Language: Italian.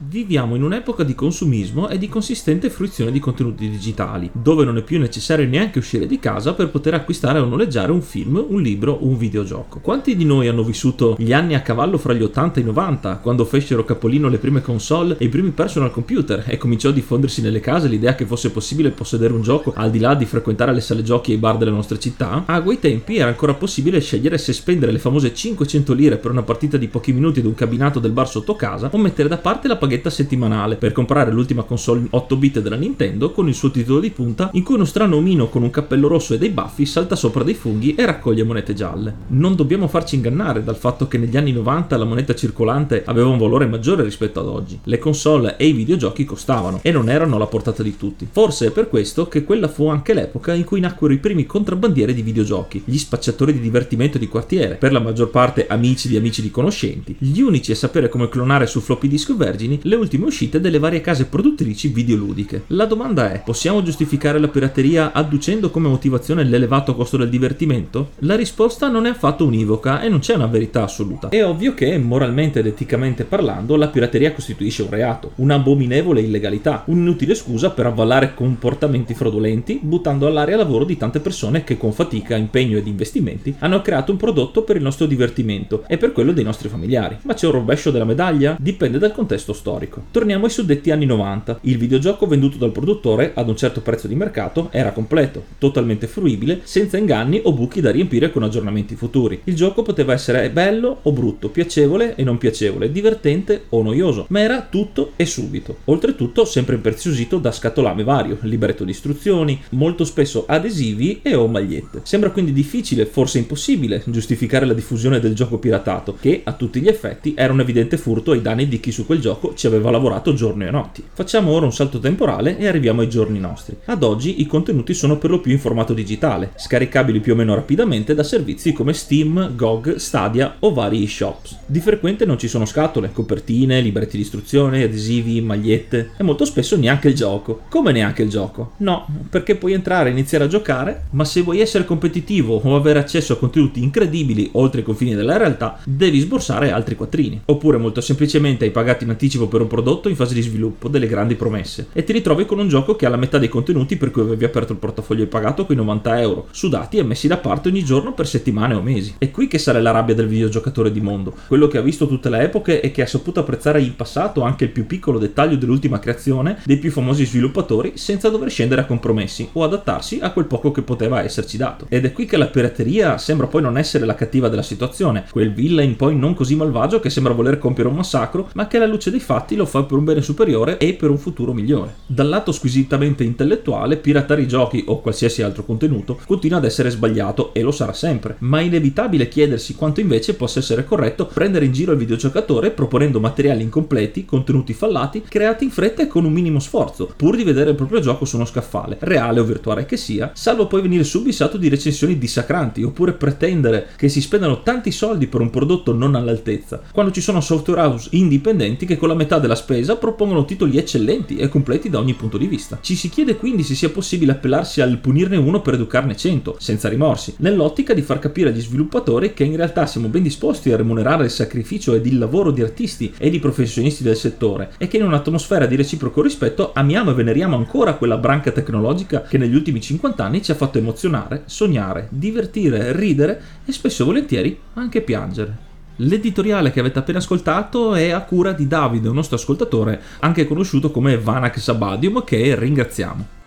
Viviamo in un'epoca di consumismo e di consistente fruizione di contenuti digitali, dove non è più necessario neanche uscire di casa per poter acquistare o noleggiare un film, un libro o un videogioco. Quanti di noi hanno vissuto gli anni a cavallo fra gli 80 e i 90, quando fecero capolino le prime console e i primi personal computer e cominciò a diffondersi nelle case l'idea che fosse possibile possedere un gioco al di là di frequentare le sale giochi e i bar delle nostre città? A quei tempi era ancora possibile scegliere se spendere le famose 500 lire per una partita di pochi minuti ad un cabinato del bar sotto casa o mettere da parte la paghetta settimanale per comprare l'ultima console 8 bit della Nintendo con il suo titolo di punta in cui uno strano omino con un cappello rosso e dei baffi salta sopra dei funghi e raccoglie monete gialle. Non dobbiamo farci ingannare dal fatto che negli anni 90 la moneta circolante aveva un valore maggiore rispetto ad oggi. Le console e i videogiochi costavano e non erano alla portata di tutti. Forse è per questo che quella fu anche l'epoca in cui nacquero i primi contrabbandieri di videogiochi, gli spacciatori di divertimento di quartiere, per la maggior parte amici di amici di conoscenti, gli unici a sapere come clonare su floppy disk vergini le ultime uscite delle varie case produttrici videoludiche. La domanda è: possiamo giustificare la pirateria adducendo come motivazione l'elevato costo del divertimento? La risposta non è affatto univoca e non c'è una verità assoluta. È ovvio che, moralmente ed eticamente parlando, la pirateria costituisce un reato, un'abominevole illegalità, un'inutile scusa per avvallare comportamenti fraudolenti, buttando all'aria lavoro di tante persone che con fatica, impegno ed investimenti hanno creato un prodotto per il nostro divertimento e per quello dei nostri familiari. Ma c'è un rovescio della medaglia? Dipende dal contesto storico. Torniamo ai suddetti anni 90. Il videogioco venduto dal produttore ad un certo prezzo di mercato era completo, totalmente fruibile, senza inganni o buchi da riempire con aggiornamenti futuri. Il gioco poteva essere bello o brutto, piacevole e non piacevole, divertente o noioso, ma era tutto e subito. Oltretutto sempre impreziosito da scatolame vario, libretto di istruzioni, molto spesso adesivi e o magliette. Sembra quindi difficile, forse impossibile, giustificare la diffusione del gioco piratato, che a tutti gli effetti era un evidente furto ai danni di chi su quel gioco ci aveva lavorato giorni e notti. Facciamo ora un salto temporale e arriviamo ai giorni nostri. Ad oggi i contenuti sono per lo più in formato digitale, scaricabili più o meno rapidamente da servizi come Steam, GOG, Stadia o vari e-shops. Di frequente non ci sono scatole, copertine, libretti di istruzione, adesivi, magliette e molto spesso neanche il gioco. Come neanche il gioco? No, perché puoi entrare e iniziare a giocare, ma se vuoi essere competitivo o avere accesso a contenuti incredibili oltre i confini della realtà, devi sborsare altri quattrini. Oppure molto semplicemente hai pagato in anticipo per un prodotto in fase di sviluppo delle grandi promesse e ti ritrovi con un gioco che ha la metà dei contenuti per cui avevi aperto il portafoglio e pagato quei 90 euro, sudati e messi da parte ogni giorno per settimane o mesi. E qui che sarà la rabbia del videogiocatore di mondo, quello che ha visto tutte le epoche e che ha saputo apprezzare in passato anche il più piccolo dettaglio dell'ultima creazione dei più famosi sviluppatori senza dover scendere a compromessi o adattarsi a quel poco che poteva esserci dato. Ed è qui che la pirateria sembra poi non essere la cattiva della situazione, quel villain poi non così malvagio che sembra voler compiere un massacro, ma che alla luce dei fatti lo fa per un bene superiore e per un futuro migliore. Dal lato squisitamente intellettuale, piratare i giochi o qualsiasi altro contenuto continua ad essere sbagliato e lo sarà sempre, ma è inevitabile chiedersi quanto invece possa essere corretto prendere in giro il videogiocatore proponendo materiali incompleti, contenuti fallati, creati in fretta e con un minimo sforzo, pur di vedere il proprio gioco su uno scaffale, reale o virtuale che sia, salvo poi venire subissato di recensioni dissacranti oppure pretendere che si spendano tanti soldi per un prodotto non all'altezza, quando ci sono software house indipendenti che con la metà della spesa propongono titoli eccellenti e completi da ogni punto di vista. Ci si chiede quindi se sia possibile appellarsi al punirne uno per educarne cento, senza rimorsi, nell'ottica di far capire agli sviluppatori che in realtà siamo ben disposti a remunerare il sacrificio ed il lavoro di artisti e di professionisti del settore e che in un'atmosfera di reciproco rispetto amiamo e veneriamo ancora quella branca tecnologica che negli ultimi 50 anni ci ha fatto emozionare, sognare, divertire, ridere e spesso e volentieri anche piangere. L'editoriale che avete appena ascoltato è a cura di Davide, un nostro ascoltatore, anche conosciuto come Vanak Sabadium, che ringraziamo.